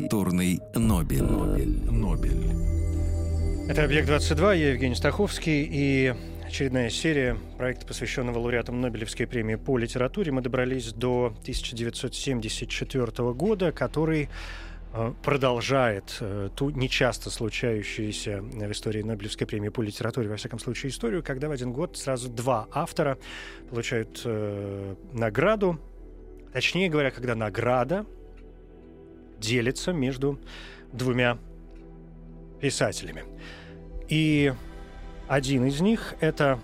Литературный, Нобель. Нобель, Нобель. Это «Объект-22», я Евгений Стаховский, и очередная серия проекта, посвященного лауреатам Нобелевской премии по литературе. Мы добрались до 1974 года, который э, продолжает э, ту нечасто случающуюся в истории Нобелевской премии по литературе, во всяком случае, историю, когда в один год сразу два автора получают э, награду. Точнее говоря, когда награда делится между двумя писателями. И один из них — это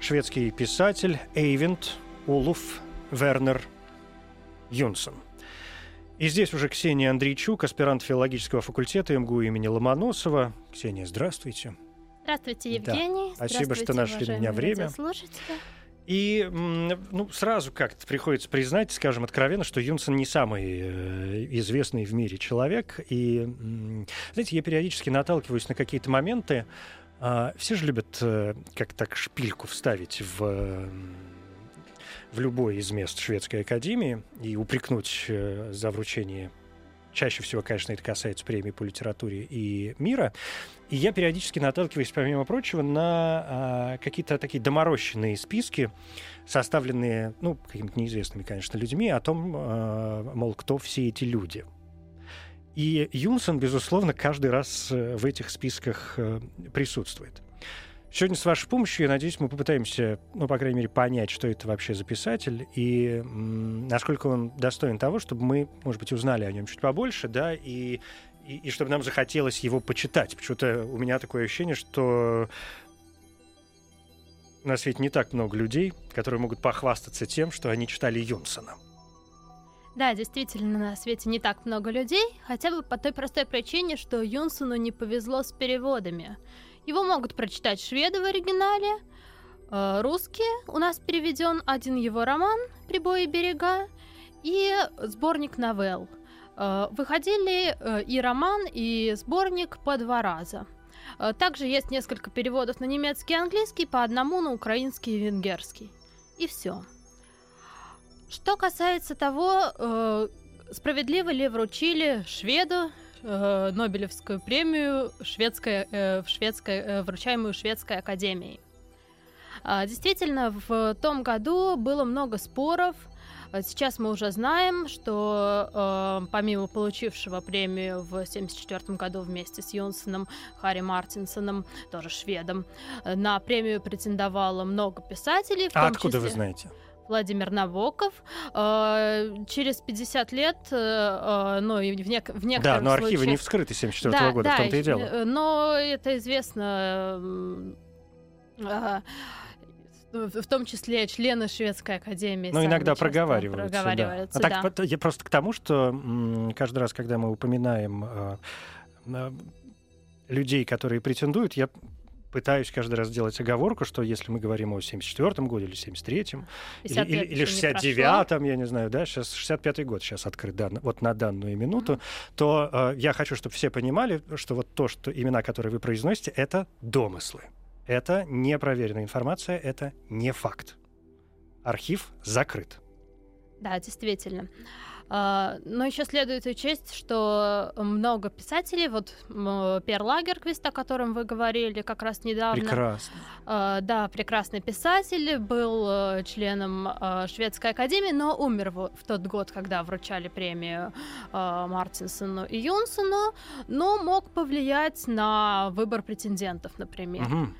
шведский писатель Эйвент Улуф Вернер Юнсон. И здесь уже Ксения Андрейчук, аспирант филологического факультета МГУ имени Ломоносова. Ксения, здравствуйте. Здравствуйте, Да. Евгений. Спасибо, что Здравствуйте, нашли меня время. радиослушатели. И ну, сразу как-то приходится признать, скажем откровенно, что Юнсон не самый э, известный в мире человек. И, знаете, я периодически наталкиваюсь на какие-то моменты. а, все же любят э, как так шпильку вставить в, в любой из мест шведской академии и упрекнуть э, за вручение Чаще всего, конечно, это касается премий по литературе и мира. И я периодически наталкиваюсь, помимо прочего, на а, какие-то такие доморощенные списки, составленные, ну, какими-то неизвестными, конечно, людьми, о том, а, мол, кто все эти люди. И Юнсон, безусловно, каждый раз в этих списках э, присутствует. Сегодня с вашей помощью, я надеюсь, мы попытаемся, ну, по крайней мере, понять, что это вообще за писатель и насколько он достоин того, чтобы мы, может быть, узнали о нем чуть побольше, да, и, и, и чтобы нам захотелось его почитать. Почему-то у меня такое ощущение, что на свете не так много людей, которые могут похвастаться тем, что они читали Юнсона. Да, действительно, на свете не так много людей, хотя бы по той простой причине, что Юнсону не повезло с переводами. Его могут прочитать шведы в оригинале, э, русские, у нас переведен один его роман «Прибои берега» и сборник новелл. Э, Выходили э, и роман, и сборник по два раза. Также есть несколько переводов на немецкий и английский, по одному на украинский и венгерский. И все. Что касается того, справедливо ли вручили шведу э, Нобелевскую премию шведской, э, в шведской, э, вручаемую Шведской академией. А, Действительно, в том году было много споров. А Сейчас мы уже знаем, что э, помимо получившего премию в 1974 году вместе с Йонсоном, Харри Мартинсоном, тоже шведом, э, на премию претендовало много писателей. А откуда вы числе- знаете? Владимир Набоков. Э, Через 50 лет, э, э, ну и в, нек- в Да, некоторых но архивы не случаях- вскрыты 74 Да, года, в да, том-то и дело. Но это известно а, в в том числе члены Шведской академии. Ну, иногда часто проговариваются. да. проговариваются, А так, да. пот- я просто к тому, что каждый раз, когда мы упоминаем людей, которые претендуют, я пытаюсь каждый раз сделать оговорку, что если мы говорим о 74-м годе или 73-м, или, 50 или, или еще не прошло. 69-м, я не знаю, да, сейчас 65-й год сейчас открыт, да, вот на данную минуту, то э, я хочу, чтобы все понимали, что вот то, что имена, которые вы произносите, это домыслы. Это непроверенная информация, это не факт. Архив закрыт. Да, действительно. А, Но еще следует учесть, что много писателей, вот Пер Лагерквист, о котором вы говорили как раз недавно, Прекрасно. А, да, прекрасный писатель, был э, членом э, Шведской академии, но умер в, тот год, когда вручали премию Мартинсону и Юнсону, но мог повлиять на выбор претендентов, например. Мгм.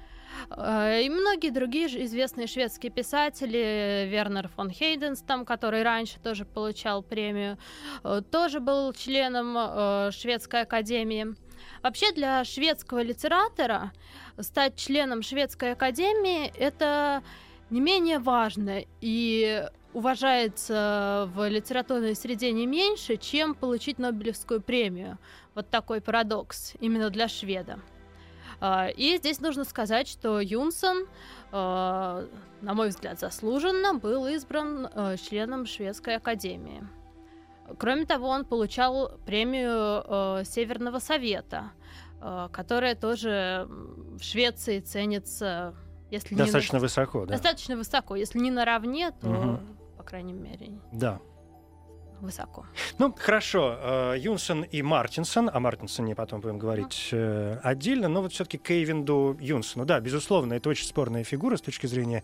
Э, И многие другие известные шведские писатели, Вернер фон Хейденс, там, который раньше тоже получал премию, э, тоже был членом э, Шведской академии. Вообще для шведского литератора стать членом Шведской академии это не менее важно. И уважается в литературной среде не меньше, чем получить Нобелевскую премию. Вот такой парадокс именно для шведа. А, и здесь нужно сказать, что Юнсон, а, на мой взгляд, заслуженно был избран а, членом Шведской академии. Кроме того, он получал премию Северного Совета, которая тоже в Швеции ценится, если достаточно не на... высоко, да? Достаточно высоко, если не наравне, то угу. по крайней мере. Да высоко. Ну, хорошо. Э, Юнсон и Мартинсон, о Мартинсоне потом будем говорить mm. отдельно, но вот все-таки Кейвинду Юнсону, да, безусловно, это очень спорная фигура с точки зрения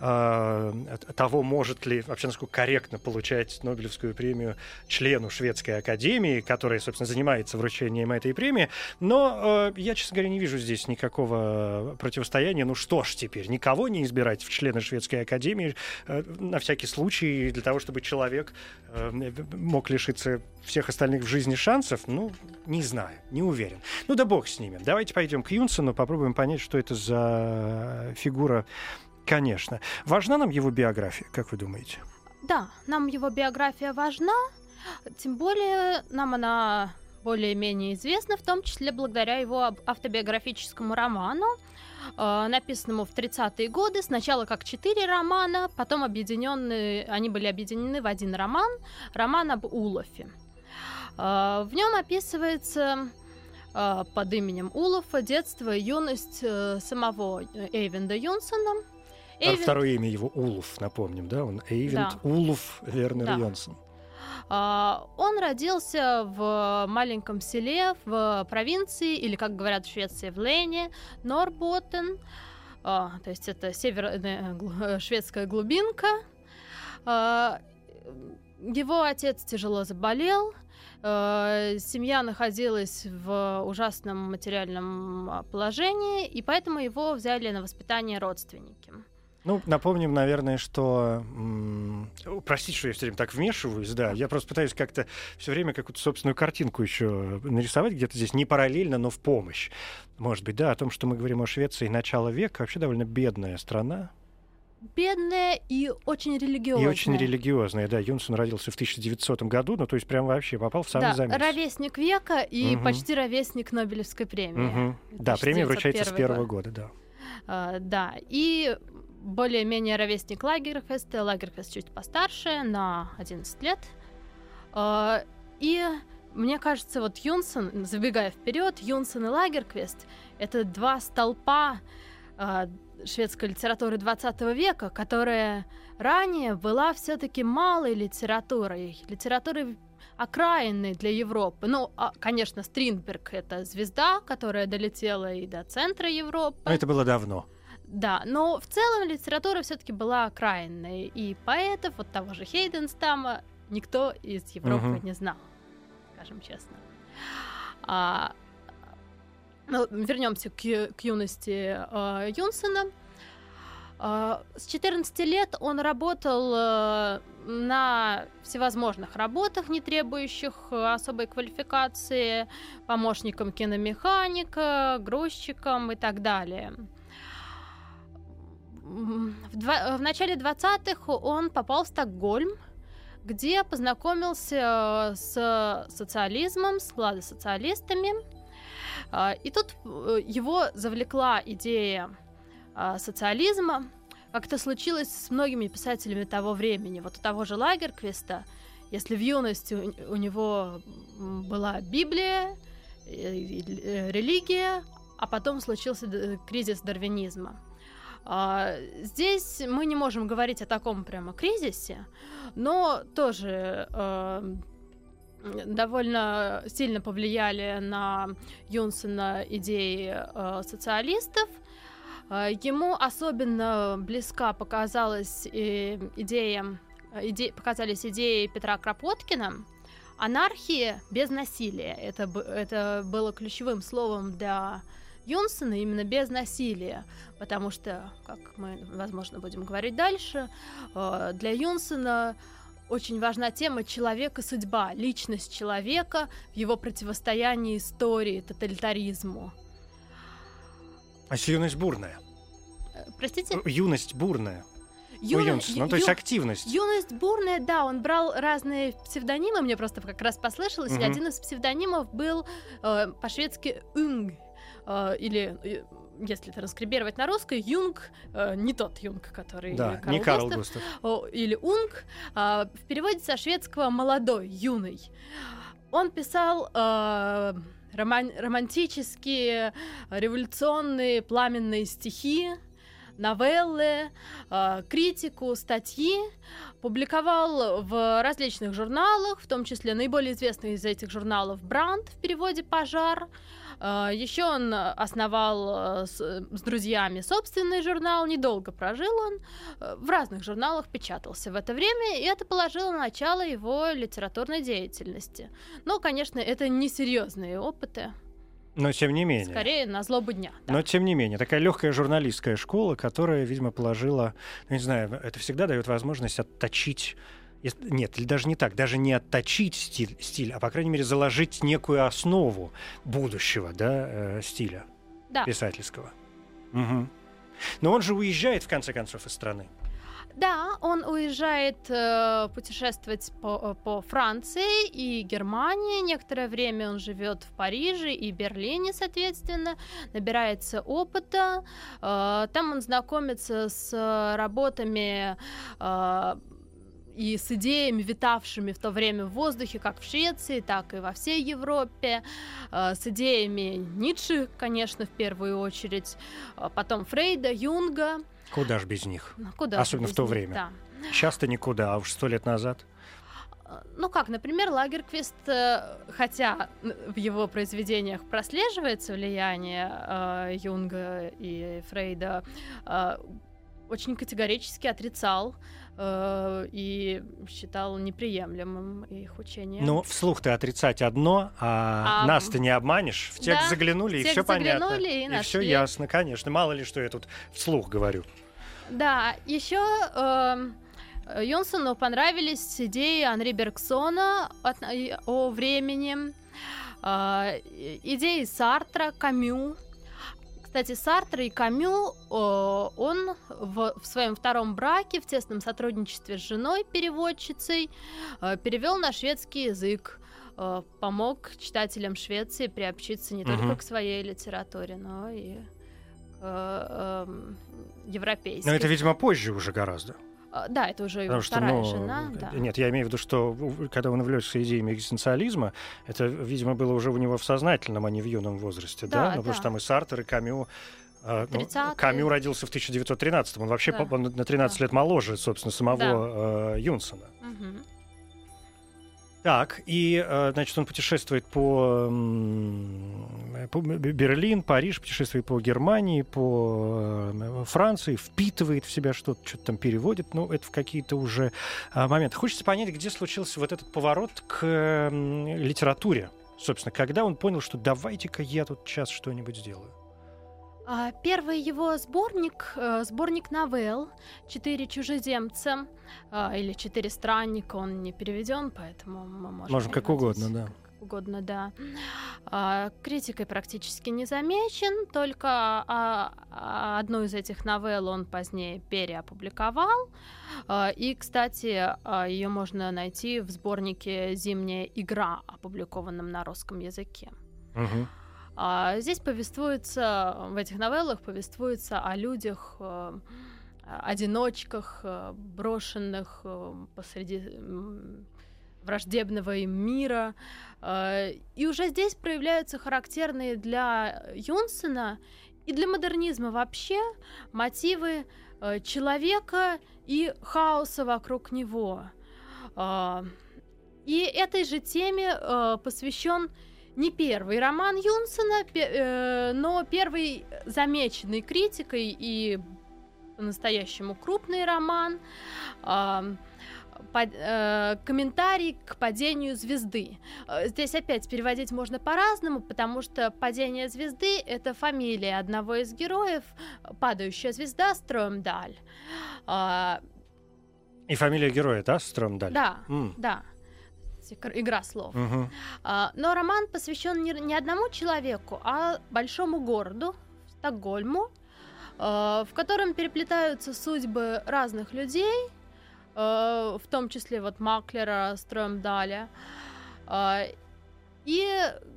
э, того, может ли, вообще, насколько корректно получать Нобелевскую премию члену Шведской Академии, которая, собственно, занимается вручением этой премии. Но э, я, честно говоря, не вижу здесь никакого противостояния. Ну что ж теперь, никого не избирать в члены Шведской Академии э, на всякий случай для того, чтобы человек мог лишиться всех остальных в жизни шансов, ну, не знаю, не уверен. Ну да бог с ними. Давайте пойдем к Юнсену, попробуем понять, что это за фигура, конечно. Важна нам его биография, как вы думаете? Да, нам его биография важна, тем более нам она более-менее известна, в том числе благодаря его автобиографическому роману э, написанному в 30-е годы. Сначала как четыре романа, потом объединенные, они были объединены в один роман, роман об Улофе. Э, в нем описывается э, под именем Улофа детство и юность э, самого Эйвенда Юнсона. Эйвент... А второе имя его Улов, напомним, да? Он Эйвент да. Улов Вернер да. Йонсон. А, он родился в маленьком селе в провинции, или, как говорят в Швеции, в Лене, Норботтен. А, то есть это северная э, шведская глубинка. А, его отец тяжело заболел, семья находилась в ужасном материальном положении, и поэтому его взяли на воспитание родственники. Ну, напомним, наверное, что... М- простите, что я все время так вмешиваюсь, да. Я просто пытаюсь как-то все время какую-то собственную картинку еще нарисовать где-то здесь, не параллельно, но в помощь. Может быть, да, о том, что мы говорим о Швеции начала века. Вообще довольно бедная страна. Бедная и очень религиозная. И очень религиозная, да. Юнсон родился в 1900 году, ну, то есть прям вообще попал в самый да, замес. ровесник века и угу. почти ровесник Нобелевской премии. Угу. Да, премия вручается с первого года, да. Uh, да, и более-менее ровесник Лагерфеста. Лагерфест чуть постарше, на 11 лет. А, и мне кажется, вот Юнсон, забегая вперед, Юнсон и Лагерквест — это два столпа а, шведской литературы 20 века, которая ранее была все-таки малой литературой, литературой окраинной для Европы. Ну, а, конечно, Стринберг — это звезда, которая долетела и до центра Европы. Это было давно. Да, но в целом литература все-таки была окраинной, и поэтов, вот того же Хейденстама, никто из Европы угу. не знал, скажем честно. А, ну, вернемся к, к юности э, Юнсена. Э, с 14 лет он работал э, на всевозможных работах, не требующих особой квалификации, помощником киномеханика, грузчиком и так далее в, два, в начале 20-х он попал в Стокгольм, где познакомился э, с социализмом, с младосоциалистами. А, и тут э, его завлекла идея социализма, как это случилось с многими писателями того времени. Вот у того же Лагерквиста, если в юности у него была Библия, э, религия, а потом случился кризис дарвинизма. А, здесь мы не можем говорить о таком прямо кризисе, но тоже э, довольно сильно повлияли на Юнсена идеи э, социалистов. Э, ему особенно близка показалась э, идея, иде, показались идеи Петра Кропоткина, анархия без насилия. Это, это было ключевым словом для Юнсона именно без насилия, потому что, как мы, возможно, будем говорить дальше, э, для Юнсона очень важна тема человека судьба, личность человека в его противостоянии истории, тоталитаризму. А юность бурная? Э, простите? Юность бурная. у Юнсона? Ну, то есть активность. Юность бурная, да, он брал разные псевдонимы, мне просто как раз послышалось, и Мгм. один из псевдонимов был э, по-шведски «унг», э, или, э, если транскрибировать на русский, «юнг», э, не тот «юнг», который Да, Карл не Карл Густав, или «унг», а, в переводе со шведского «молодой», «юный». Он писал э, роман- романтические, революционные, пламенные стихи, новеллы, э, критику, статьи, публиковал в различных журналах, в том числе наиболее известный из этих журналов «Бранд» в переводе «Пожар». Э, Еще он основал э, с, с друзьями собственный журнал, недолго прожил он, э, в разных журналах печатался в это время, и это положило начало его литературной деятельности. Но, конечно, это несерьезные опыты, Но тем не менее. скорее на злобу дня. да. Но тем не менее, такая легкая журналистская школа, которая, видимо, положила, ну, не знаю, это всегда дает возможность отточить. Нет, или даже не так, даже не отточить стиль, стиль, а, по крайней мере, заложить некую основу будущего да, э, стиля Да. писательского. Мгм. Но он же уезжает, в конце концов, из страны. Да, он уезжает э, путешествовать по, по Франции и Германии. Некоторое время он живет в Париже и Берлине, соответственно, набирается опыта. Э, там он знакомится с работами э, и с идеями, витавшими в то время в воздухе, как в Швеции, так и во всей Европе, э, с идеями Ницше, конечно, в первую очередь, э, потом Фрейда, Юнга. Куда ж без них? Ну, Куда Особенно же в то без них, время. Да. Часто никуда, а уж сто лет назад. Э, Ну как, например, Лагерквист, э, хотя в его произведениях прослеживается влияние э, Юнга и Фрейда, э, очень категорически отрицал э, и считал неприемлемым их учение. Ну, вслух ты отрицать одно, а, А, нас ты не обманешь. В текст да, заглянули, в и текст все понятно. заглянули и все ясно, конечно. Мало ли, что я тут вслух говорю. Да, еще Йонсону понравились идеи Анри Бергсона и- о времени, э, и- идеи Сартра, Камю. Кстати, Сартр и Камю, э, он в, в своем втором браке в тесном сотрудничестве с женой, переводчицей, э, перевел на шведский язык, э, помог читателям Швеции приобщиться не Мгм. только к своей литературе, но и к э, эм, европейской. Но это, видимо, позже уже гораздо. А, Да, это уже Потому что, вторая ну, жена. Да. нет, я имею в виду, что когда он увлекся идеями экзистенциализма, это, видимо, было уже у него в сознательном, а не в юном возрасте, да? Да, Ну, потому да. что там и Сартер, и Камю. а, ну, 30-е. Камю родился в 1913 он вообще Да. он на 13 лет моложе, собственно, самого э, Юнсона. Мгм. Так, и, э, значит, он путешествует по, по Берлин, Париж, путешествует по Германии, по э, Франции, впитывает в себя что-то, что-то там переводит, ну, это в какие-то уже а, моменты. Хочется понять, где случился вот этот поворот к литературе. Собственно, когда он понял, что давайте-ка я тут сейчас что-нибудь сделаю. А, Первый его сборник, э, сборник новелл «Четыре чужеземца» а, или «Четыре странника», он не переведен, поэтому мы можем... Можно как угодно, да. Как угодно, да. Критикой практически не замечен, только а, одну из этих новелл он позднее переопубликовал. И, кстати, ее можно найти в сборнике «Зимняя игра», опубликованном на русском языке. Мгм. А здесь повествуется, в этих новеллах повествуется о людях, э, одиночках, э, брошенных э, посреди враждебного им мира. Э, И уже здесь проявляются характерные для Юнсена и для модернизма вообще мотивы э, человека и хаоса вокруг него. И этой же теме посвящен не первый роман Юнсена, пе- э, но первый замеченный критикой и по-настоящему крупный роман. под- э, комментарий к падению звезды. Э, Здесь опять переводить можно по-разному, потому что падение звезды это фамилия одного из героев, падающая звезда Стромдаль. А, И фамилия героя, да, Стромдаль? да, М, да. Игра слов. мгм. А, Но роман посвящен не, не одному человеку, а большому городу, Стокгольму, э, в котором переплетаются судьбы разных людей, э, в том числе вот Маклера, Стрёмдаля. Э, и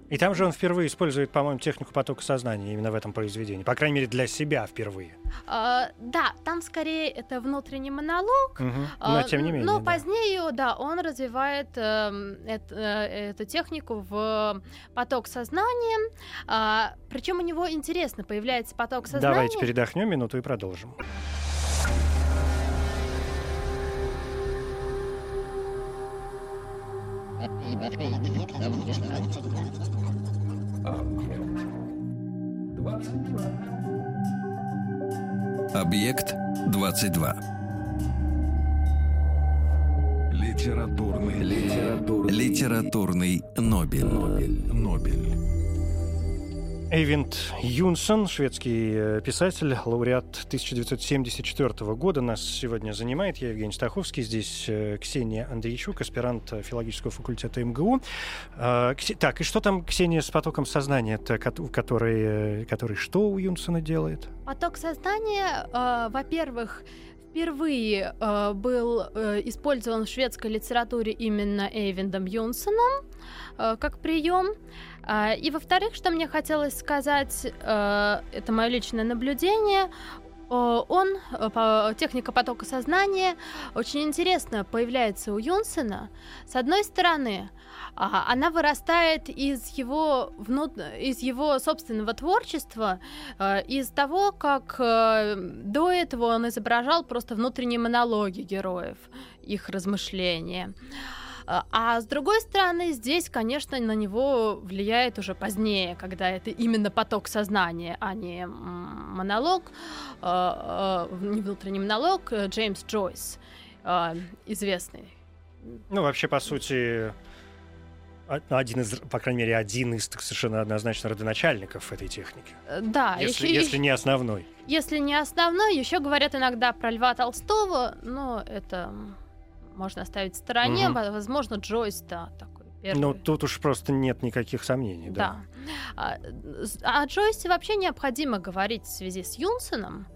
И там же он впервые использует, по-моему, технику потока сознания именно в этом произведении. По крайней мере, для себя впервые. э, да, там скорее это внутренний монолог. А, Но тем не менее. Но да. позднее, да, он развивает эт- э, эту технику в поток сознания. причем у него интересно появляется поток сознания. Давайте передохнем минуту и продолжим. Объект 22. Литературный. Литературный. Литературный Нобель. Нобель. Нобель. Эйвинд Юнсон, шведский э, писатель, лауреат 1974 года, нас сегодня занимает. Я Евгений Стаховский, здесь э, Ксения Андрейчук, аспирант филологического факультета МГУ. А, Так, и что там Ксения с потоком сознания, который, э, который что у Юнсона делает? Поток сознания, во-первых, впервые э, был э, использован в шведской литературе именно Эйвиндом Юнсоном э, как прием. А, И во-вторых, что мне хотелось сказать, э, это мое личное наблюдение. Э, Он, э, техника потока сознания, очень интересно появляется у Юнсена. С одной стороны, а, она вырастает из его, внут... из его собственного творчества, э, из того, как до этого он изображал просто внутренние монологи героев, их размышления. А а с другой стороны, здесь, конечно, на него влияет уже позднее, когда это именно поток сознания, а не монолог, э, э, не внутренний монолог э, Джеймс Джойс, э, известный. Ну, вообще, по сути, один из, по крайней мере, один из так, совершенно однозначно родоначальников этой техники. Э, Да, Если, еще- если не основной. Если не основной, еще говорят иногда про Льва Толстого, но это можно оставить в стороне. Во- Возможно, Джойс, да, такой первый. Ну, тут уж просто нет никаких сомнений. Да. да. А, с- О Джойсе вообще необходимо говорить в связи с Юнсеном.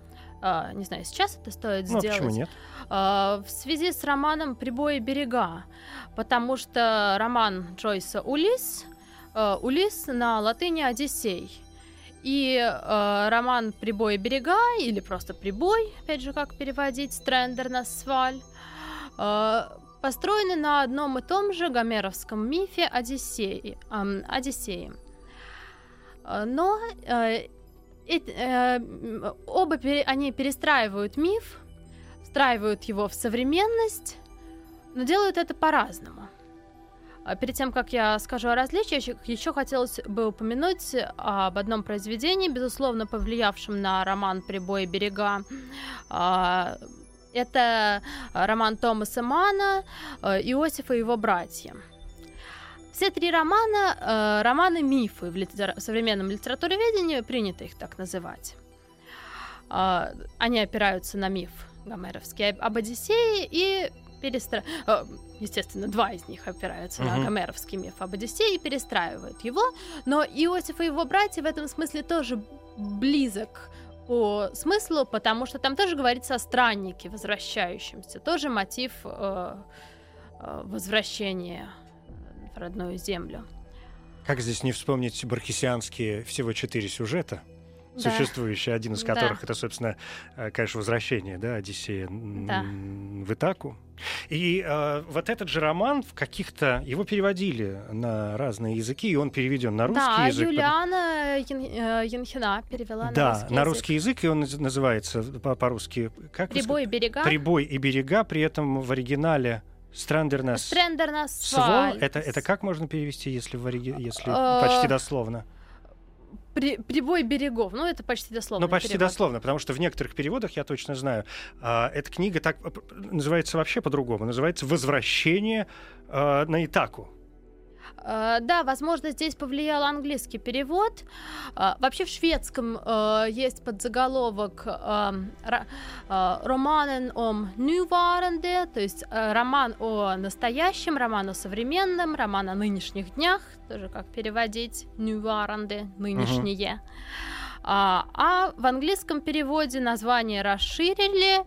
А, Не знаю, сейчас это стоит Ну, а сделать. почему нет? А, В связи с романом «Прибои берега», потому что роман Джойса «Улис», э, «Улис» на латыни «Одиссей». И э, роман «Прибой берега» или просто «Прибой», опять же, как переводить, «Стрендер на сваль», построены на одном и том же гомеровском мифе Одиссеи. ам, Одиссеи. Э, Но э, э, оба пере- они перестраивают миф, встраивают его в современность, но делают это по-разному. А Перед тем, как я скажу о различиях, еще хотелось бы упомянуть об одном произведении, безусловно, повлиявшем на роман «Прибой берега». Это роман Томаса Мана э, «Иосиф и его братья». Все три романа э, романы-мифы в литера- современном литературоведении, принято их так называть. А, Они опираются на миф гомеровский об- Одиссее и перестра... э, Естественно, два из них опираются на Мгм. гомеровский миф об Одиссее и перестраивают его. Но Иосиф и его братья в этом смысле тоже близок по смыслу, потому что там тоже говорится о страннике, возвращающемся. Тоже мотив э, э, возвращения в родную землю. Как здесь не вспомнить бархисианские всего четыре сюжета, Да. существующие, один из Да. которых это, собственно, э, конечно, возвращение, да, Одиссея Да. в Итаку. И э, вот этот же роман в каких-то... Его переводили на разные языки, и он переведен на русский да, язык. Юлиана Ян- э, Янхина перевела да, на русский на язык. русский язык, и он наз- называется по- по-русски... Как Прибой берега. сказали? Прибой и берега, при этом в оригинале Страндернас... Стрендер на Сво, это, это как можно перевести, если, в ориги... если Э, почти дословно? При- прибой берегов. Ну, это почти дословно. Ну, почти дословно, потому что в некоторых переводах, я точно знаю, а, эта книга так э, называется вообще по-другому. Называется «Возвращение а, на Итаку». Э, Да, возможно, здесь повлиял английский перевод. Э, Вообще в шведском э, есть подзаголовок эм, «Романен om nuvarande», то есть роман о настоящем, роман о современном, роман о нынешних днях, тоже как переводить «nuvarande», «нынешние». А, а в английском переводе название расширили.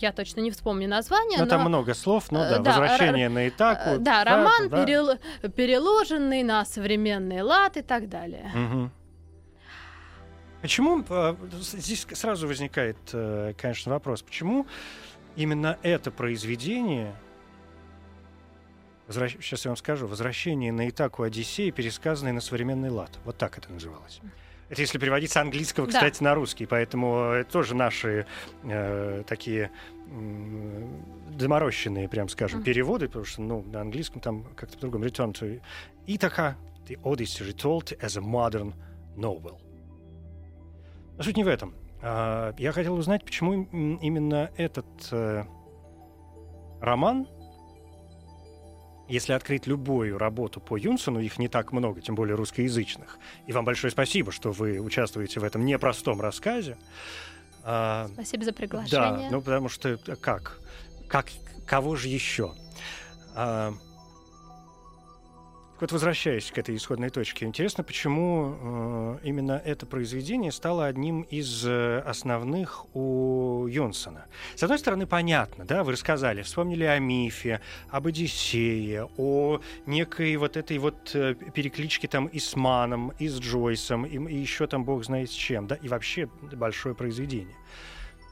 Я точно не вспомню название, Ну, но... там много слов, ну э, да, да, возвращение р- на э, Итаку. Да, Итаку, роман, да. перел- переложенный на современный лад и так далее. Мгм. Почему э, здесь сразу возникает, э, конечно, вопрос, почему именно это произведение, сейчас я вам скажу, возвращение на Итаку Одиссеи, пересказанное на современный лад, вот так это называлось. Это если переводить с английского, Да. кстати, на русский, поэтому это тоже наши э, такие м, доморощенные, прям скажем, Мгм. переводы, потому что, ну, на английском там как-то по-другому. Return to Ithaca, the Odyssey retold as a modern novel. Но суть не в этом. А, Я хотел узнать, почему именно этот э, роман, если открыть любую работу по Юнсону, их не так много, тем более русскоязычных. И вам большое спасибо, что вы участвуете в этом непростом рассказе. А, Спасибо за да, приглашение. ну потому что э, как? Как кого же еще? Вот, возвращаясь к этой исходной точке, интересно, почему э, именно это произведение стало одним из э, основных у Йонсона. С одной стороны, понятно, да, вы рассказали, вспомнили о мифе, об Одиссее, о некой вот этой вот э, перекличке там и с Маном, и с Джойсом, и, и еще там бог знает с чем, да, и вообще большое произведение.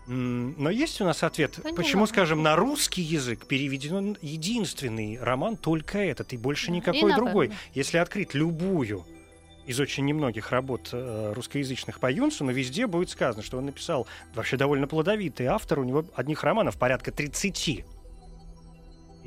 Но есть у нас ответ, Поняла. почему, скажем, на русский язык переведен единственный роман только этот, и больше и никакой на другой. Если открыть любую из очень немногих работ э, русскоязычных по Юнсону, везде будет сказано, что он написал вообще довольно плодовитый автор, у него одних романов порядка 30.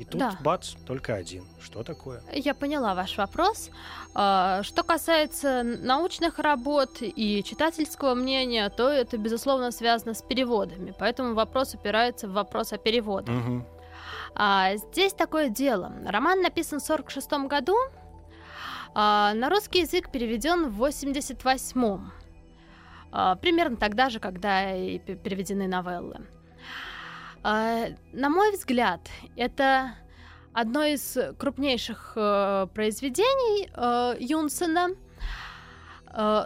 И тут, Да. бац, только один. Что такое? Я поняла ваш вопрос. А, Что касается научных работ и читательского мнения, то это, безусловно, связано с переводами. Поэтому вопрос упирается в вопрос о переводах. Мгм. А, здесь такое дело. Роман написан в 1946 году, а, на русский язык переведен в 1988. А, примерно тогда же, когда и переведены новеллы. А, на мой взгляд, это одно из крупнейших э, произведений э, Юнсена э,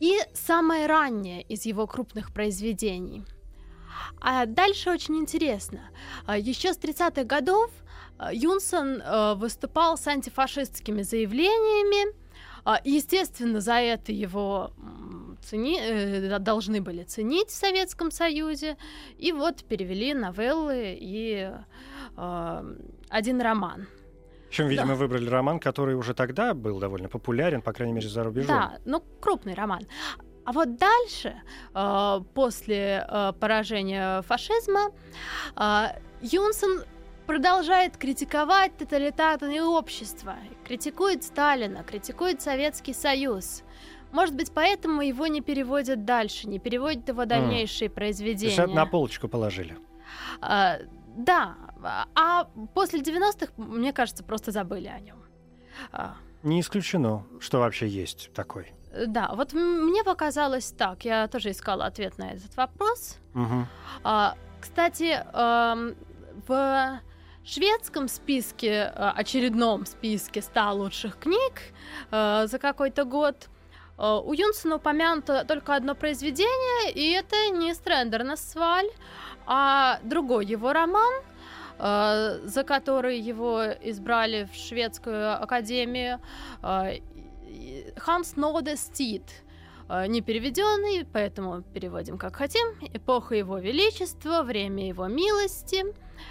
и самое раннее из его крупных произведений. А дальше очень интересно. А, Еще с 30-х годов Юнсон выступал с антифашистскими заявлениями. А, Естественно, за это его цени- э, должны были ценить в Советском Союзе. И вот перевели новеллы и э, один роман. Причем, видимо, выбрали роман, который уже тогда был довольно популярен, по крайней мере, за рубежом. Да, ну крупный роман. А вот дальше, э, после э, поражения фашизма, э, Юнсон продолжает критиковать тоталитарные общества, критикует Сталина, критикует Советский Союз. Может быть, поэтому его не переводят дальше, не переводят его дальнейшие То произведения. есть это на полочку положили. А, да, а после 90-х, мне кажется, просто забыли о нем. А, Не исключено, что вообще есть такой. Да, вот мне показалось так. Я тоже искала ответ на этот вопрос. Мгм. А, кстати, в шведском списке, а, очередном списке 100 лучших книг а, за какой-то год у Юнсона упомянуто только одно произведение, и это не Стрендернес Сваль, а другой его роман, а, за который его избрали в шведскую академию, и- Ханс Ноде Стит. Не переведенный, поэтому переводим как хотим. Эпоха его величества, время его милости.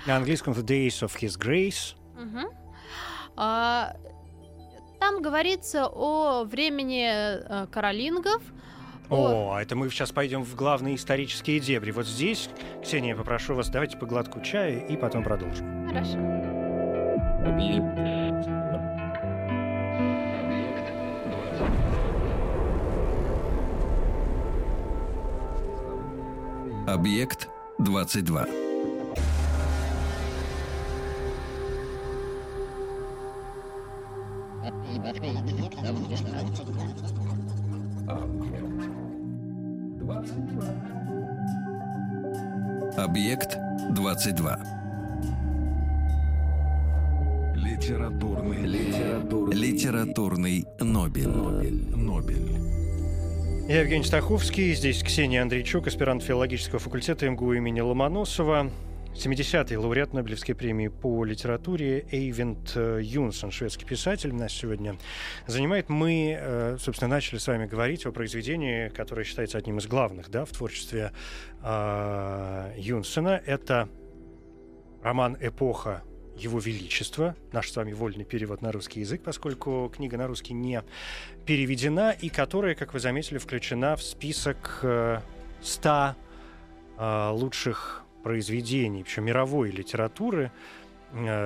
На английском The Days of His Grace. Мгм. А, Там говорится о времени э, каролингов. о- О, это мы сейчас пойдем в главные исторические дебри. Вот здесь, Ксения, я попрошу вас, давайте по глотку чая и потом продолжим. Хорошо. Объект 22. Объект 22. Литературный. Литературный. Литературный Нобель. Нобель. Нобель. Я Евгений Стаховский, здесь Ксения Андрейчук, аспирант филологического факультета МГУ имени Ломоносова. 70-й лауреат Нобелевской премии по литературе Эйвент э, Юнсон, шведский писатель, нас сегодня занимает. Мы, э, собственно, начали с вами говорить о произведении, которое считается одним из главных да, в творчестве э, Юнсона. Это роман «Эпоха его Величества, наш с вами вольный перевод на русский язык, поскольку книга на русский не переведена, и которая, как вы заметили, включена в список 100 лучших произведений, причем мировой литературы,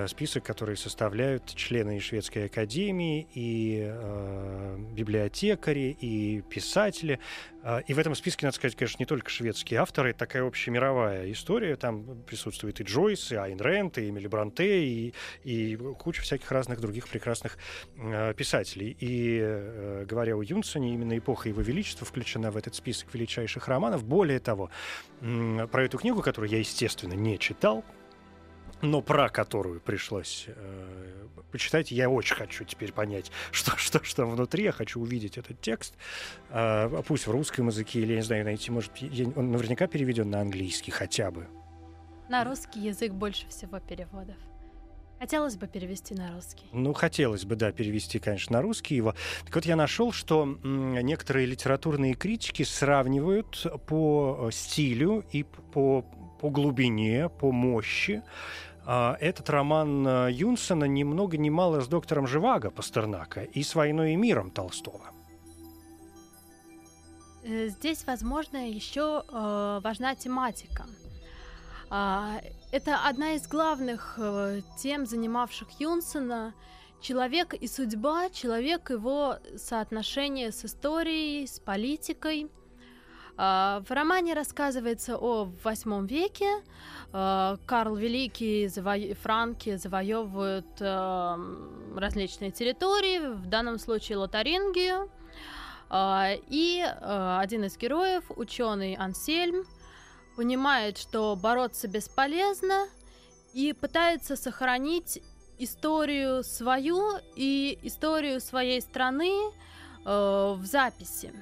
список, который составляют члены шведской академии, и э, библиотекари, и писатели. Э, и в этом списке, надо сказать, конечно, не только шведские авторы, такая общемировая история. Там присутствует и Джойс, и Айн Рэнд, и Эмили Бранте, и, и куча всяких разных других прекрасных э, писателей. И э, говоря о Юнсоне, именно эпоха его величества включена в этот список величайших романов. Более того, э, про эту книгу, которую я, естественно, не читал, но про которую пришлось э, почитать, я очень хочу теперь понять, что, что, что внутри. Я хочу увидеть этот текст. Э, пусть в русском языке, или, я не знаю, найти, может, я, он наверняка переведен на английский хотя бы. На русский язык больше всего переводов. Хотелось бы перевести на русский. Ну, хотелось бы, да, перевести, конечно, на русский его. Так вот, я нашел, что некоторые литературные критики сравнивают по э, стилю и по, по глубине, по мощи а, этот роман э, Юнсона ни много ни мало с доктором Живаго Пастернака и с «Войной и миром» Толстого. Э, здесь, возможно, еще э, важна тематика. Э, это одна из главных тем, занимавших Юнсона. Человек и судьба, человек его соотношение с историей, с политикой. Э, в романе рассказывается о восьмом веке, Э, Карл Великий, заво... франки завоевывают э, различные территории, в данном случае Лотарингию. И один из героев, ученый Ансельм, понимает, что бороться бесполезно и пытается сохранить историю свою и историю своей страны в записи.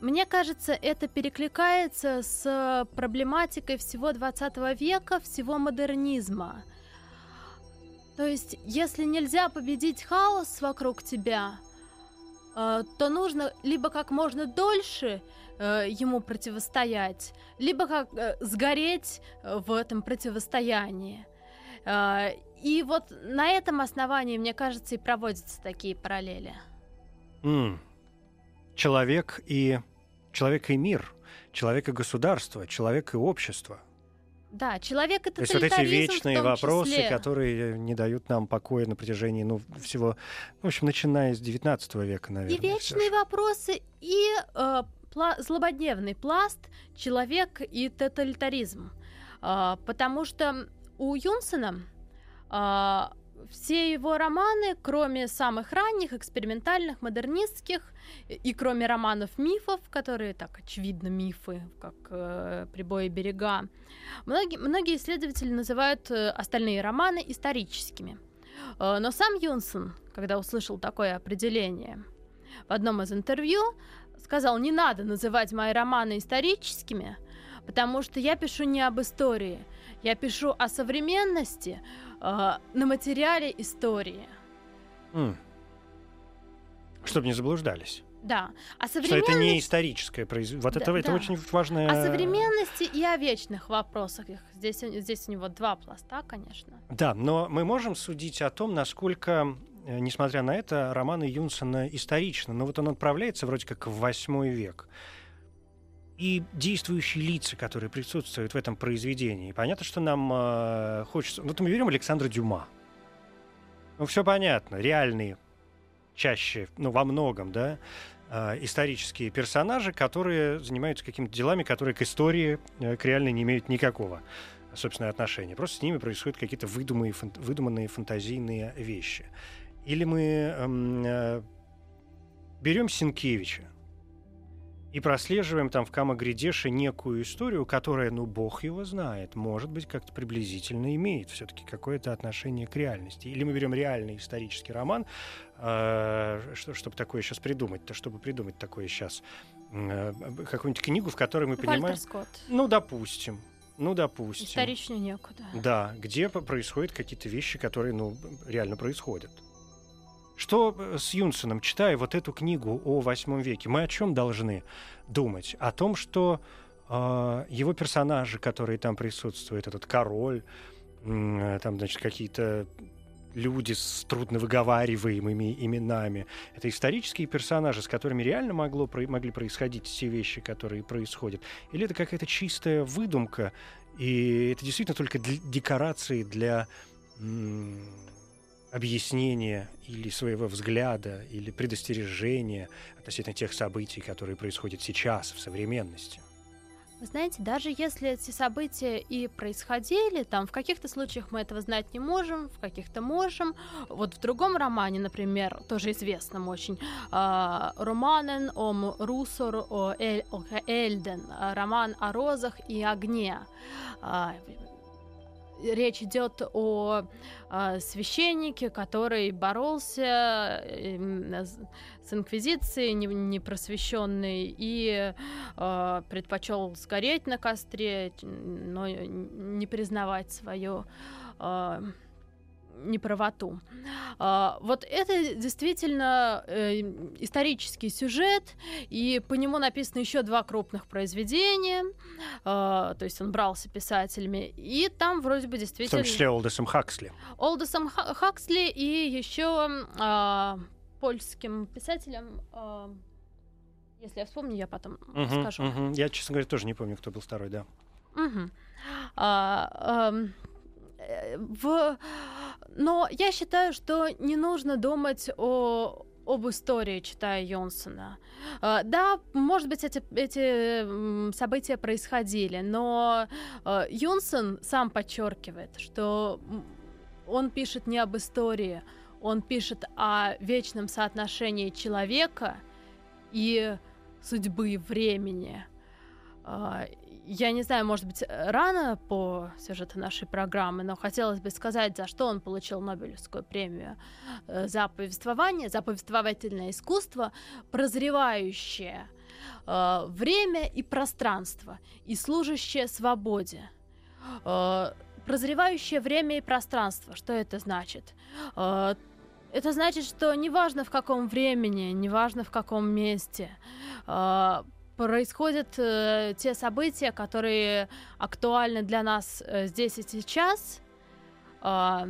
Мне кажется, это перекликается с проблематикой всего 20 века, всего модернизма. То есть, если нельзя победить хаос вокруг тебя, э, то нужно либо как можно дольше э, ему противостоять, либо как э, сгореть в этом противостоянии. И вот на этом основании, мне кажется, и проводятся такие параллели. Mm. Человек и человек и мир, человек и государство, человек и общество. Да, человек это То есть вот эти вечные вопросы, числе. которые не дают нам покоя на протяжении, ну, всего, в общем, начиная с 19 века, наверное. И вечные вопросы, и э, пла- злободневный пласт человек и тоталитаризм. Э, потому что у Юнсена э, все его романы, кроме самых ранних, экспериментальных, модернистских, и кроме романов мифов, которые так очевидно мифы, как э, «Прибои берега», многие, многие исследователи называют э, остальные романы историческими. Э, но сам Юнсон, когда услышал такое определение, в одном из интервью сказал, не надо называть мои романы историческими, потому что я пишу не об истории, я пишу о современности, э, на материале истории. Mm. Чтобы не заблуждались. Да. А современность... Что это не историческое произведение. Вот да, это, да. это очень важное... О современности и о вечных вопросах. Здесь, здесь у него два пласта, конечно. Да, но мы можем судить о том, насколько, э, несмотря на это, романы Юнсона историчны. Но вот он отправляется вроде как в восьмой век и действующие лица, которые присутствуют в этом произведении. Понятно, что нам э, хочется... Вот мы берем Александра Дюма. Ну, все понятно, реальные, чаще, ну, во многом, да, э, исторические персонажи, которые занимаются какими-то делами, которые к истории, э, к реальной не имеют никакого, собственно, отношения. Просто с ними происходят какие-то выдуманные, фан- выдуманные фантазийные вещи. Или мы эм, э, берем Синкевича, и прослеживаем там в Камагридеше некую историю, которая, ну, бог его знает, может быть, как-то приблизительно имеет все-таки какое-то отношение к реальности. Или мы берем реальный исторический роман, э, что, чтобы такое сейчас придумать-то, чтобы придумать такое сейчас, э, какую-нибудь книгу, в которой мы Вальтер понимаем... Скотт. Ну, допустим. Ну, допустим. Историчнее некуда. Да, где происходят какие-то вещи, которые, ну, реально происходят. Что э, с Юнсеном, читая вот эту книгу о восьмом веке, мы о чем должны думать? О том, что э, его персонажи, которые там присутствуют, этот король, э, там, значит, какие-то люди с трудновыговариваемыми именами. Это исторические персонажи, с которыми реально могло, могли происходить те вещи, которые происходят. Или это какая-то чистая выдумка, и это действительно только декорации для объяснения или своего взгляда, или предостережения относительно тех событий, которые происходят сейчас, в современности. Вы знаете, даже если эти события и происходили, там в каких-то случаях мы этого знать не можем, в каких-то можем. Вот в другом романе, например, тоже известном очень, а, «Романен ом русор о, эль, о Эльден», а, роман о розах и огне. А, Речь идет о а, священнике, который боролся эм, с инквизицией не- непросвещенной и э, предпочел сгореть на костре, но не признавать свою э, неправоту. А, вот это действительно э, исторический сюжет, и по нему написано еще два крупных произведения, а, то есть он брался писателями, и там вроде бы В действительно... том числе Олдесом Хаксли. Олдосом Ха- Хаксли и еще а, польским писателем. а, если я вспомню, я потом Мгм, скажу. мгм. Я, честно говоря, тоже не помню, кто был второй, да. Мгм. А, э, в... Но я считаю, что не нужно думать о об истории, читая Йонсона. А, Да, может быть, эти, эти события происходили, но э, Юнсон сам подчеркивает, что он пишет не об истории, он пишет о вечном соотношении человека и судьбы времени. А, Я не знаю, может быть, рано по сюжету нашей программы, но хотелось бы сказать, за что он получил Нобелевскую премию. Э, За повествование, за повествовательное искусство, прозревающее э, время и пространство и служащее свободе. Э, Прозревающее время и пространство. Что это значит? Это значит, что неважно в каком времени, неважно в каком месте, происходят э, те события, которые актуальны для нас э, здесь и сейчас, а,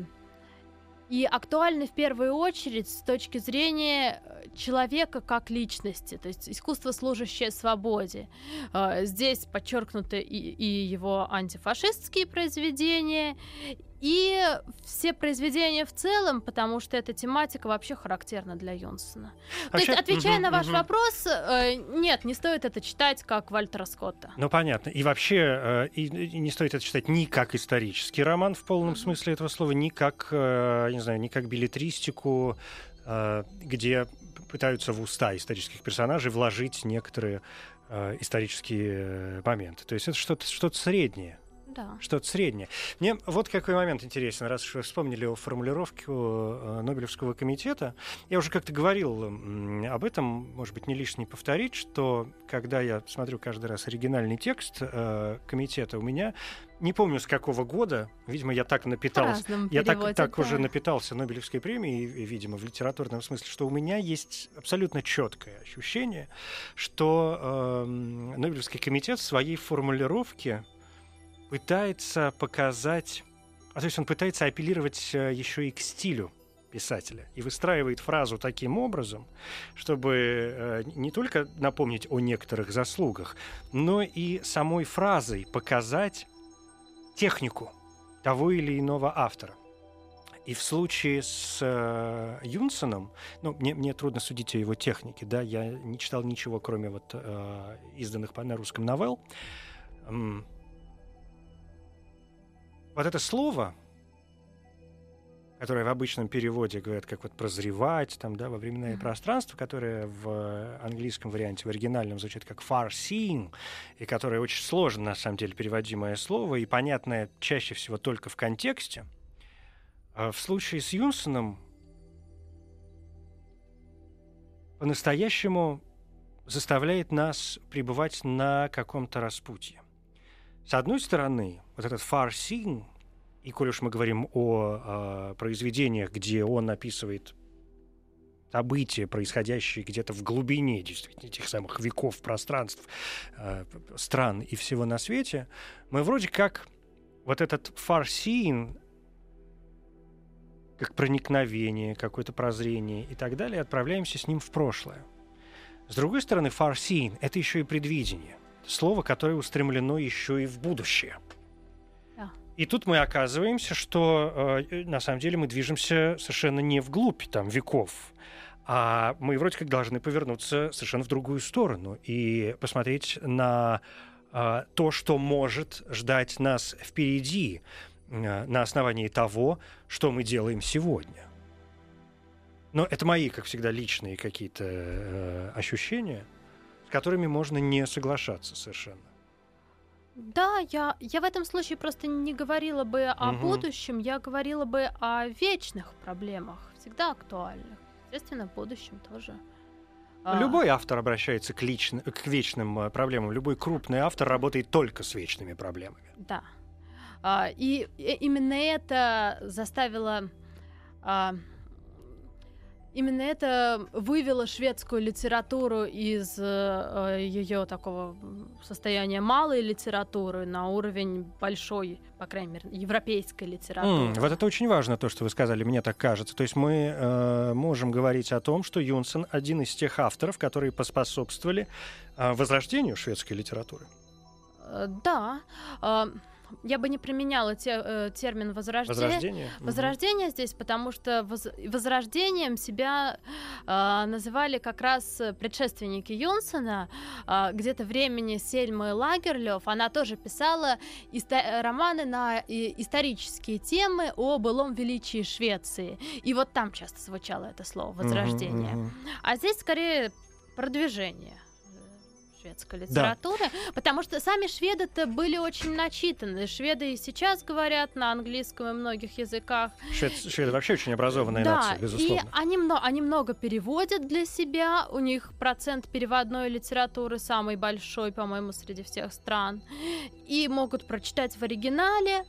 и актуальны в первую очередь с точки зрения э, человека как личности, то есть искусство, служащее свободе. А, Здесь подчеркнуты и, и его антифашистские произведения, и все произведения в целом, потому что эта тематика вообще характерна для Йонсона. То есть, Вообще- отвечая мгм, на ваш мгм. вопрос, э, нет, не стоит это читать как Вальтера Скотта. Ну, понятно. И вообще э, и, и не стоит это читать ни как исторический роман в полном смысле этого слова, ни как, э, не знаю, ни как билетристику, э, где пытаются в уста исторических персонажей вложить некоторые э, исторические моменты. То есть это что-то что среднее. Да. Что-то среднее. Мне вот какой момент интересен, раз уж вы вспомнили о формулировке э, Нобелевского комитета. Я уже как-то говорил об этом, может быть, не лишний повторить, что когда я смотрю каждый раз оригинальный текст э, комитета, у меня, не помню с какого года, видимо, я так напитался, я так, так да. уже напитался Нобелевской премией, видимо, в литературном смысле, что у меня есть абсолютно четкое ощущение, что эм, Нобелевский комитет в своей формулировке пытается показать, а то есть он пытается апеллировать э, еще и к стилю писателя и выстраивает фразу таким образом, чтобы э, не только напомнить о некоторых заслугах, но и самой фразой показать технику того или иного автора. И в случае с э, Юнсоном, ну, мне, мне трудно судить о его технике, да, я не читал ничего, кроме вот э, изданных на русском новелл. Вот это слово которое в обычном переводе говорят как вот прозревать, там, да, во временное Мгм. пространство, которое в английском варианте, в оригинальном звучит как far seeing, и которое очень сложно, на самом деле, переводимое слово, и понятное чаще всего только в контексте. А в случае с Юнсоном по-настоящему заставляет нас пребывать на каком-то распутье. С одной стороны, вот этот seeing, и коль уж мы говорим о а, произведениях, где он описывает события, происходящие где-то в глубине действительно этих самых веков, пространств, п- стран и всего на свете, мы вроде как вот этот seeing как проникновение, какое-то прозрение и так далее, отправляемся с ним в прошлое. С другой стороны, seeing — это еще и предвидение. Слово, которое устремлено еще и в будущее. И тут мы оказываемся, что э, на самом деле мы движемся совершенно не вглубь там, веков, а мы вроде как должны повернуться совершенно в другую сторону и посмотреть на э, то, что может ждать нас впереди э, на основании того, что мы делаем сегодня. Но это мои, как всегда, личные какие-то э, ощущения, с которыми можно не соглашаться совершенно. Да, я, я в этом случае просто не говорила бы о Мгм. будущем, я говорила бы о вечных проблемах, всегда актуальных. Естественно, в будущем тоже. А, Любой автор обращается к, личн- к вечным э, проблемам. Любой крупный автор работает только с вечными проблемами. Да. А, и именно это заставило... а, Именно это вывело шведскую литературу из ее такого состояния малой литературы на уровень большой, по крайней мере, европейской литературы. М, вот это очень важно, то, что вы сказали, мне так кажется. То есть мы э, можем говорить о том, что Юнсен один из тех авторов, которые поспособствовали э, возрождению шведской литературы. Э, Да. А, Я бы не применяла те- э, термин возрождение. Возрождение? Возрождение здесь, потому что воз- возрождением себя а, называли как раз э, предшественники Юнсена. А, где-то времени Сельмы Лагерлёв. Она тоже писала иста- романы на и- исторические темы о былом величии Швеции. И вот там часто звучало это слово возрождение. мгм. А здесь скорее продвижение э, шведской литературы, потому что сами шведы-то были очень начитаны. Шведы и сейчас говорят на английском и многих языках. Швед- шведы вообще очень образованная да, нация, и безусловно. они, мно- они много переводят для себя. У них процент переводной литературы самый большой, по-моему, среди всех стран. И могут прочитать в оригинале.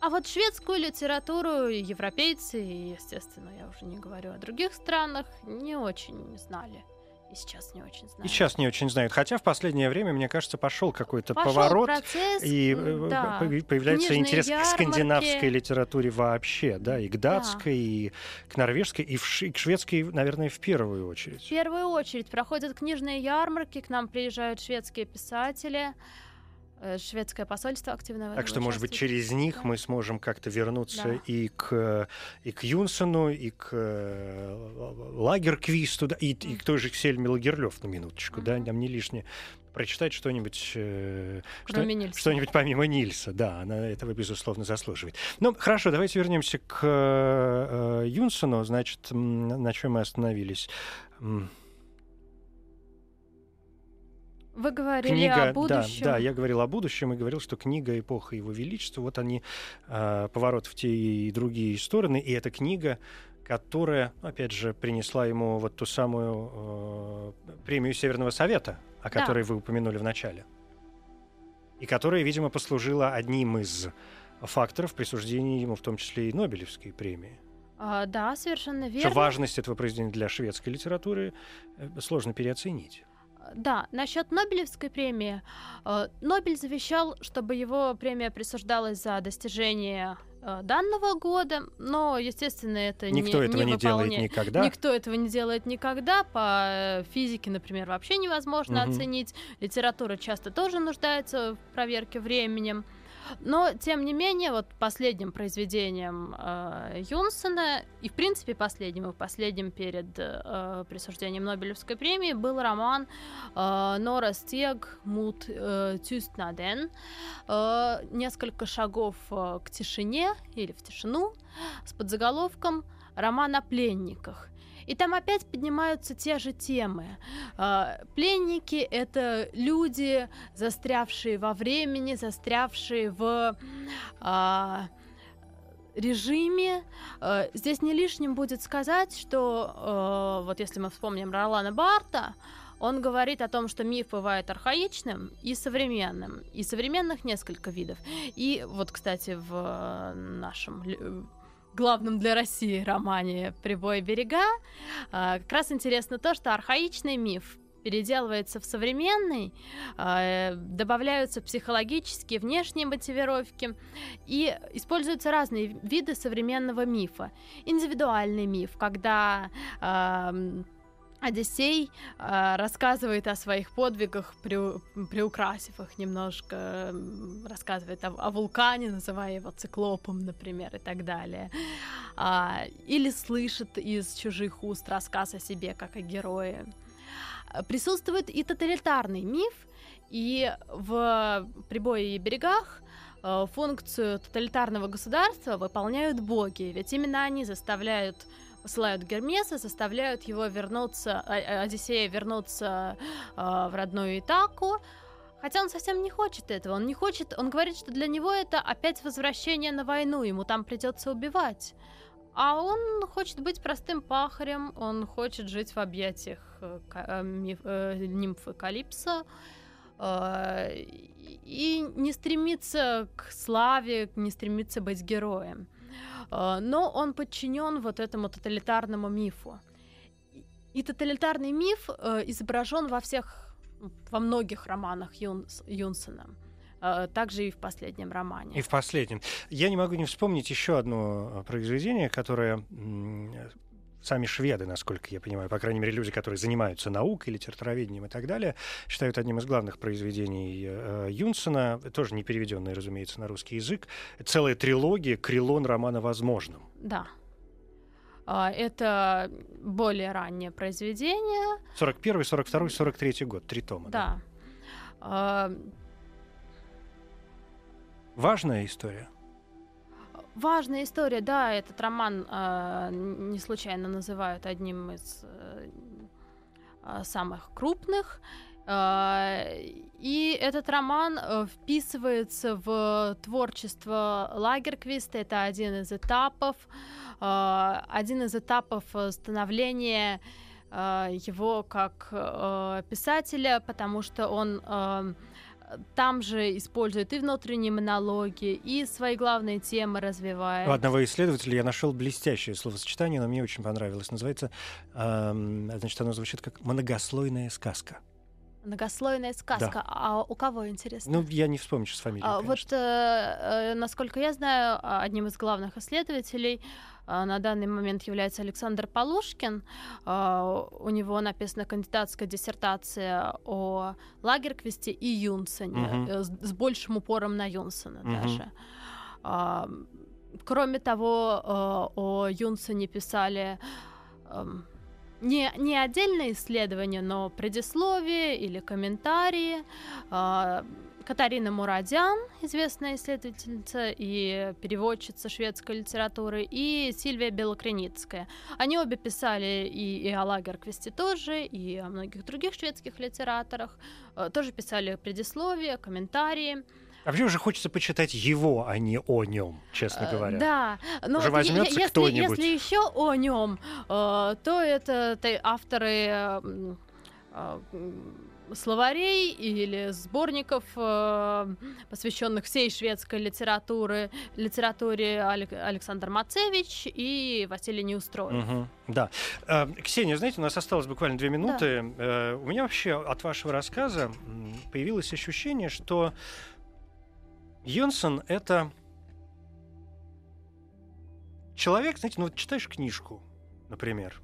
А вот шведскую литературу европейцы, и, естественно, я уже не говорю о других странах, не очень знали. И сейчас не очень знают. И сейчас не очень знают. Хотя в последнее время, мне кажется, пошел какой-то Пошёл поворот. процесс, И м, э, да. по- появляется Книжные интерес к ярмарки. скандинавской литературе вообще, да, и к датской, и к норвежской, и, в ш- и к шведской, наверное, в первую В очередь. первую очередь проходят книжные ярмарки, к нам приезжают шведские писатели, э, шведское посольство активно Так что, может быть, через них Да. мы сможем как-то вернуться Да. и к и к Юнсену, и к э, Лагерквисту, да, и, и к той же Сельме Лагерлёв на минуточку, да, Мгм. нам не лишнее прочитать что-нибудь, э, что- Нильса. что-нибудь помимо Нильса, да, она этого безусловно заслуживает. Ну хорошо, давайте вернемся к э, Юнсену, значит, на чем мы остановились? Вы говорили Книга, о да, будущем. да, я говорил о будущем и говорил, что книга «Эпоха Его Величества», вот они, э, поворот в те и другие стороны, и эта книга, которая, опять же, принесла ему вот ту самую э, премию Северного Совета, о Да. которой вы упомянули в начале, и которая, видимо, послужила одним из факторов присуждения ему в том числе и Нобелевской премии. А, да, совершенно Что верно. важность этого произведения для шведской литературы э, сложно переоценить. Да, насчет Нобелевской премии. э, Нобель завещал, чтобы его премия присуждалась за достижение э, данного года, но, естественно, это Никто не, этого не, делает выполня- никогда. Никто этого не делает никогда. По э, физике, например, вообще невозможно Мгм. оценить. Литература часто тоже нуждается в проверке временем. Но, тем не менее, вот последним произведением э, Юнсона, и, в принципе, последним, и последним перед э, присуждением Нобелевской премии был роман э, «Нора Стег Мут э, Тюстнаден», э, «Несколько шагов э, к тишине» или «В тишину» с подзаголовком «Роман о пленниках». И там опять поднимаются те же темы. А, пленники — это люди, застрявшие во времени, застрявшие в а, режиме. А, здесь не лишним будет сказать, что вот если мы вспомним Ролана Барта, он говорит о том, что миф бывает архаичным и современным. И современных несколько видов. И вот, кстати, в нашем главном для России романе «Прибой берега», а, как раз интересно то, что архаичный миф переделывается в современный, а, добавляются психологические, внешние мотивировки, и используются разные виды современного мифа. Индивидуальный миф, когда Одиссей э, рассказывает о своих подвигах, при, приукрасив их немножко, рассказывает о, о вулкане, называя его циклопом, например, и так далее. А, или слышит из чужих уст рассказ о себе как о герое. Присутствует и тоталитарный миф, и в «Прибое и берегах» э, функцию тоталитарного государства выполняют боги, ведь именно они заставляют посылают Гермеса, заставляют его вернуться, Одиссея вернуться э, в родную Итаку. Хотя он совсем не хочет этого. Он не хочет. Он говорит, что для него это опять возвращение на войну. Ему там придется убивать. А он хочет быть простым пахарем, он хочет жить в объятиях э, э, э, нимфы Калипсо и не стремится к славе, не стремится быть героем. А, но он подчинен вот этому тоталитарному мифу. И тоталитарный миф э, изображен во всех, во многих романах Юнс, Юнсена э, также и в последнем романе. И в последнем. Я не могу не вспомнить еще одно э, произведение, которое сами шведы, насколько я понимаю, по крайней мере, люди, которые занимаются наукой, литературоведением и так далее, считают одним из главных произведений э, Юнсона, тоже не переведенное, разумеется, на русский язык, целая трилогия «Крилон романа возможным». Да. А, это более раннее произведение. 41, 42, 43 год, три тома. Да. да. А... Важная история. Важная история, да, этот роман э, не случайно называют одним из э, а, самых крупных. Э, и этот роман э, вписывается в творчество Лагерквиста. Это один из этапов, э, один из этапов становления э, его как э, писателя, потому что он э, там же использует и внутренние монологи, и свои главные темы развивает. У одного исследователя я нашел блестящее словосочетание, но мне очень понравилось. Называется, э, значит, оно звучит как «многослойная сказка». Многослойная сказка. Да. А у кого интересно? Ну, я не вспомню сейчас фамилию. А, вот, э, э, насколько я знаю, одним из главных исследователей на данный момент является Александр Полушкин. Э, у него написана кандидатская диссертация о Лагерквисте и Юнсене, угу. с, большим упором на Юнсена угу. даже. Э, кроме того, э, о Юнсене писали... Э, не, не отдельное исследование, но предисловие или комментарии. Катарина Мурадян, известная исследовательница и переводчица шведской литературы, и Сильвия Белокреницкая. Они обе писали и, и о Лагерквисте тоже, и о многих других шведских литераторах. А, тоже писали предисловия, комментарии. А вообще уже хочется почитать его, а не о нем, честно э, говоря. Да, но уже возьмется если, кто-нибудь. Если еще о нем, э, то это авторы э, словарей или сборников, посвященных всей шведской литературе, литературе Александр Мацевич и Василий Неустроев. Угу, да. Ксения, знаете, у нас осталось буквально две минуты. Да. У меня вообще от вашего рассказа появилось ощущение, что Йонсон — это человек, знаете, ну вот читаешь книжку, например,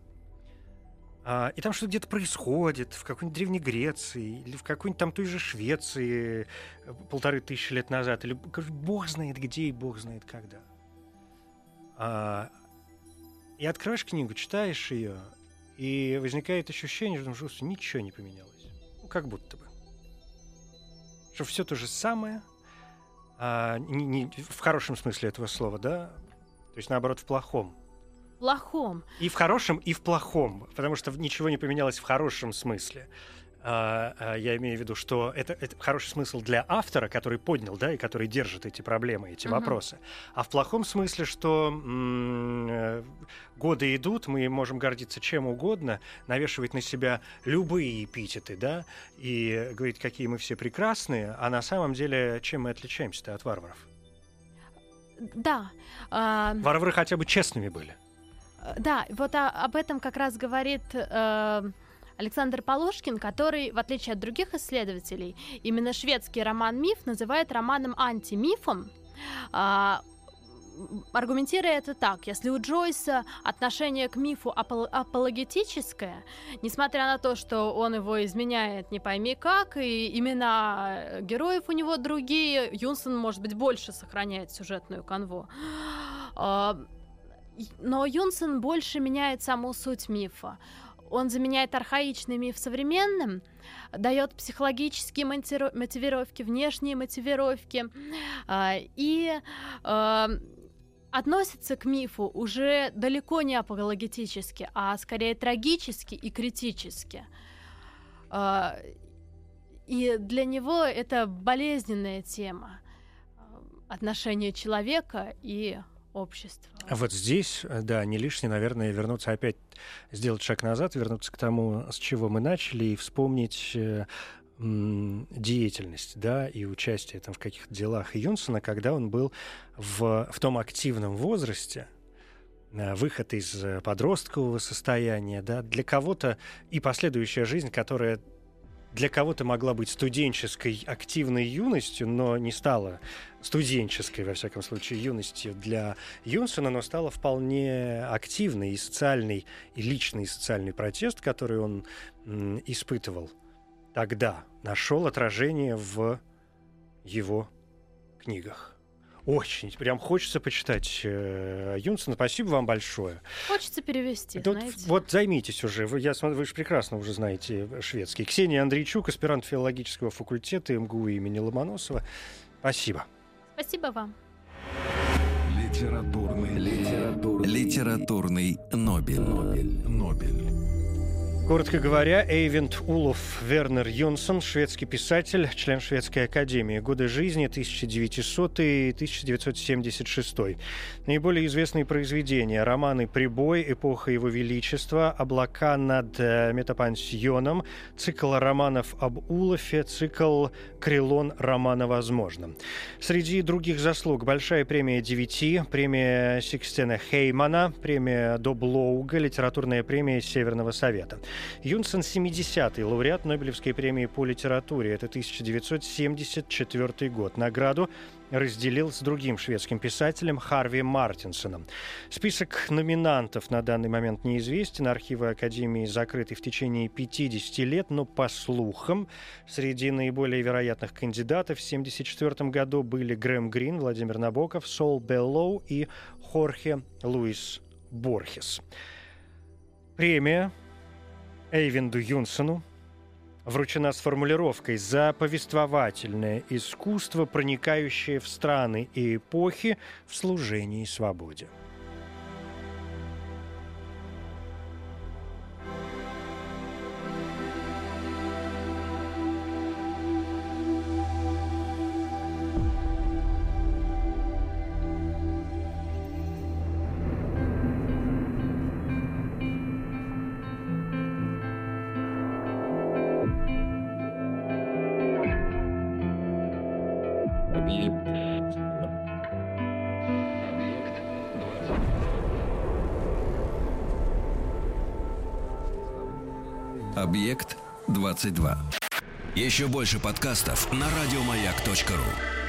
А, и там что-то где-то происходит, в какой-нибудь Древней Греции, или в какой-нибудь там той же Швеции э, полторы тысячи лет назад, или бог знает где и бог знает когда. А, и открываешь книгу, читаешь ее, и возникает ощущение, что что ничего не поменялось. Ну, как будто бы. Что все то же самое, а, не, не, в хорошем смысле этого слова, да? То есть, наоборот, в плохом плохом. И в хорошем, и в плохом, потому что ничего не поменялось в хорошем смысле. А, а, я имею в виду, что это, это хороший смысл для автора, который поднял, да, и который держит эти проблемы, эти uh-huh. вопросы. А в плохом смысле, что м- э, годы идут, мы можем гордиться чем угодно, навешивать на себя любые эпитеты, да, и говорить, какие мы все прекрасные, а на самом деле чем мы отличаемся-то от варваров? Да. А... Варвары хотя бы честными были. Да, вот о, об этом как раз говорит э, Александр Полушкин, который, в отличие от других исследователей, именно шведский роман «Миф» называет романом антимифом. Э, аргументируя это так, если у Джойса отношение к мифу апол- апологетическое, несмотря на то, что он его изменяет не пойми как, и имена героев у него другие, Юнсон, может быть, больше сохраняет сюжетную канву. Но Юнсен больше меняет саму суть мифа. Он заменяет архаичный миф современным, дает психологические мотивировки, внешние мотивировки э, и э, относится к мифу уже далеко не апологетически, а скорее трагически и критически. Э, и для него это болезненная тема отношения человека и общества. А вот здесь, э, да, не лишне, наверное, вернуться опять, сделать шаг назад, вернуться к тому, с чего мы начали, и вспомнить э, деятельность, да, и участие там в каких-то делах Юнсона, когда он был в, в том активном возрасте, э, выход из подросткового состояния, да, для кого-то и последующая жизнь, которая для кого-то могла быть студенческой активной юностью, но не стала студенческой, во всяком случае, юностью для Юнсона, но стала вполне активной и социальный, и личный социальный протест, который он м, испытывал тогда, нашел отражение в его книгах. Очень, прям хочется почитать э, Юнсона. Спасибо вам большое. Хочется перевести, Тут, знаете. Вот займитесь уже. Вы, я смотрю, вы же прекрасно уже знаете шведский. Ксения Андрейчук, аспирант филологического факультета МГУ имени Ломоносова. Спасибо. Спасибо вам. Литературный, литературный, литературный Нобель. Нобель. Нобель. Коротко говоря, Эйвент Улов Вернер Йонсон, шведский писатель, член Шведской академии. Годы жизни 1900-1976. Наиболее известные произведения. Романы «Прибой», «Эпоха его величества», «Облака над э, метапансионом», цикл романов об Улофе, цикл «Крилон. Романа возможно». Среди других заслуг большая премия девяти, премия Сикстена Хеймана, премия Доблоуга, литературная премия Северного Совета. Юнсен 70-й, лауреат Нобелевской премии по литературе. Это 1974 год. Награду разделил с другим шведским писателем Харви Мартинсоном. Список номинантов на данный момент неизвестен. Архивы Академии закрыты в течение 50 лет, но по слухам, среди наиболее вероятных кандидатов в 1974 году были Грэм Грин, Владимир Набоков, Сол Беллоу и Хорхе Луис Борхес. Премия Эйвинду Юнсону вручена с формулировкой «за повествовательное искусство, проникающее в страны и эпохи в служении свободе». 22. Еще больше подкастов на радиомаяк.ру.